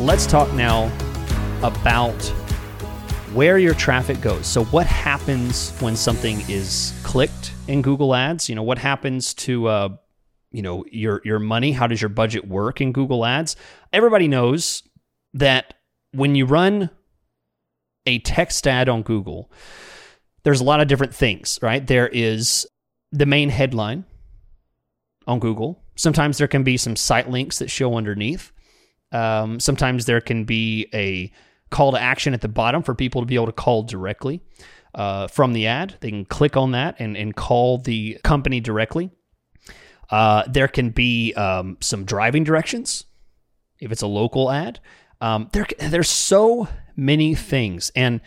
let's talk now about where your traffic goes. So, what happens when something is clicked in Google Ads? You know, what happens to uh, you know your your money? How does your budget work in Google Ads? Everybody knows that when you run a text ad on Google, there's a lot of different things, right? There is the main headline on Google. Sometimes there can be some site links that show underneath. Um, sometimes there can be a call to action at the bottom for people to be able to call directly uh, from the ad. They can click on that and, and call the company directly. Uh, there can be um, some driving directions if it's a local ad. Um, there, there's so many things, and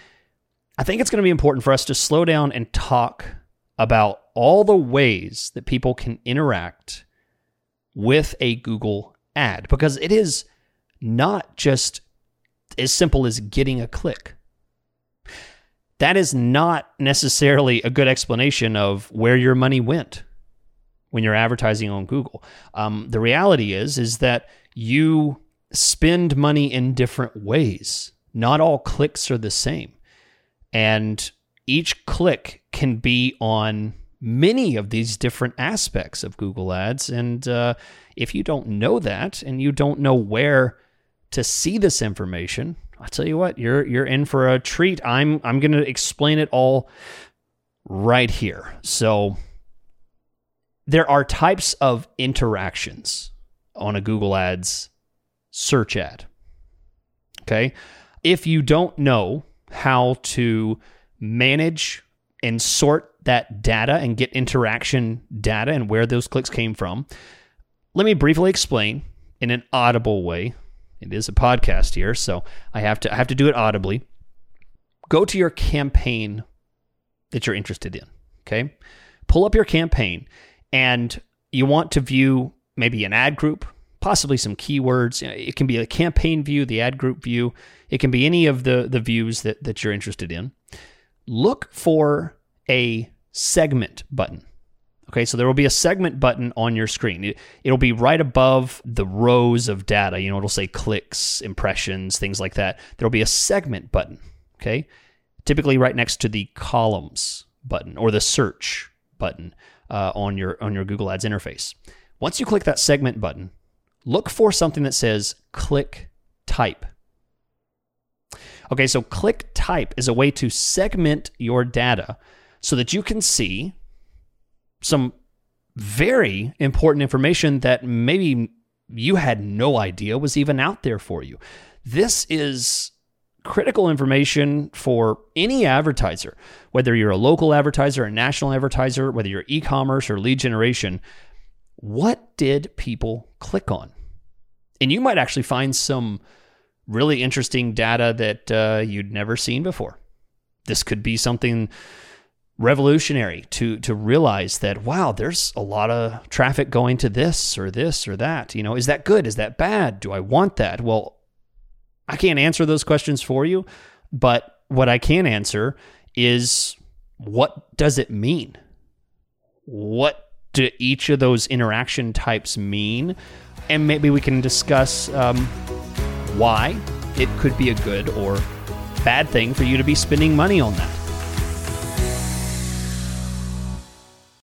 I think it's going to be important for us to slow down and talk about all the ways that people can interact with a Google ad because it is not just as simple as getting a click. That is not necessarily a good explanation of where your money went when you're advertising on Google. Um, the reality is is that you spend money in different ways. Not all clicks are the same, and each click can be on many of these different aspects of Google Ads. And uh, if you don't know that, and you don't know where to see this information, I'll tell you what, you're you're in for a treat. I'm I'm going to explain it all right here. So there are types of interactions on a Google Ads search ad. Okay? If you don't know how to manage and sort that data and get interaction data and where those clicks came from, let me briefly explain in an audible way it is a podcast here, so I have to I have to do it audibly. Go to your campaign that you're interested in. Okay, pull up your campaign, and you want to view maybe an ad group, possibly some keywords. It can be a campaign view, the ad group view. It can be any of the the views that that you're interested in. Look for a segment button. Okay, so there will be a segment button on your screen. It, will be right above the rows of data. You know, it'll say clicks, impressions, things like that. There'll be a segment button. Okay, typically right next to the columns button or the search button uh, on your on your Google Ads interface. Once you click that segment button, look for something that says click type. Okay, so click type is a way to segment your data so that you can see some very important information that maybe you had no idea was even out there for you. This is critical information for any advertiser, whether you're a local advertiser, a national advertiser, whether you're e commerce or lead generation. What did people click on? And you might actually find some really interesting data that uh, you'd never seen before. This could be something revolutionary to to realize that wow there's a lot of traffic going to this or this or that you know is that good? Is that bad? Do i want that? Well i can't answer those questions for you but what i can answer is what does it mean? What do each of those interaction types mean? And maybe we can discuss um, why it could be a good or bad thing for you to be spending money on that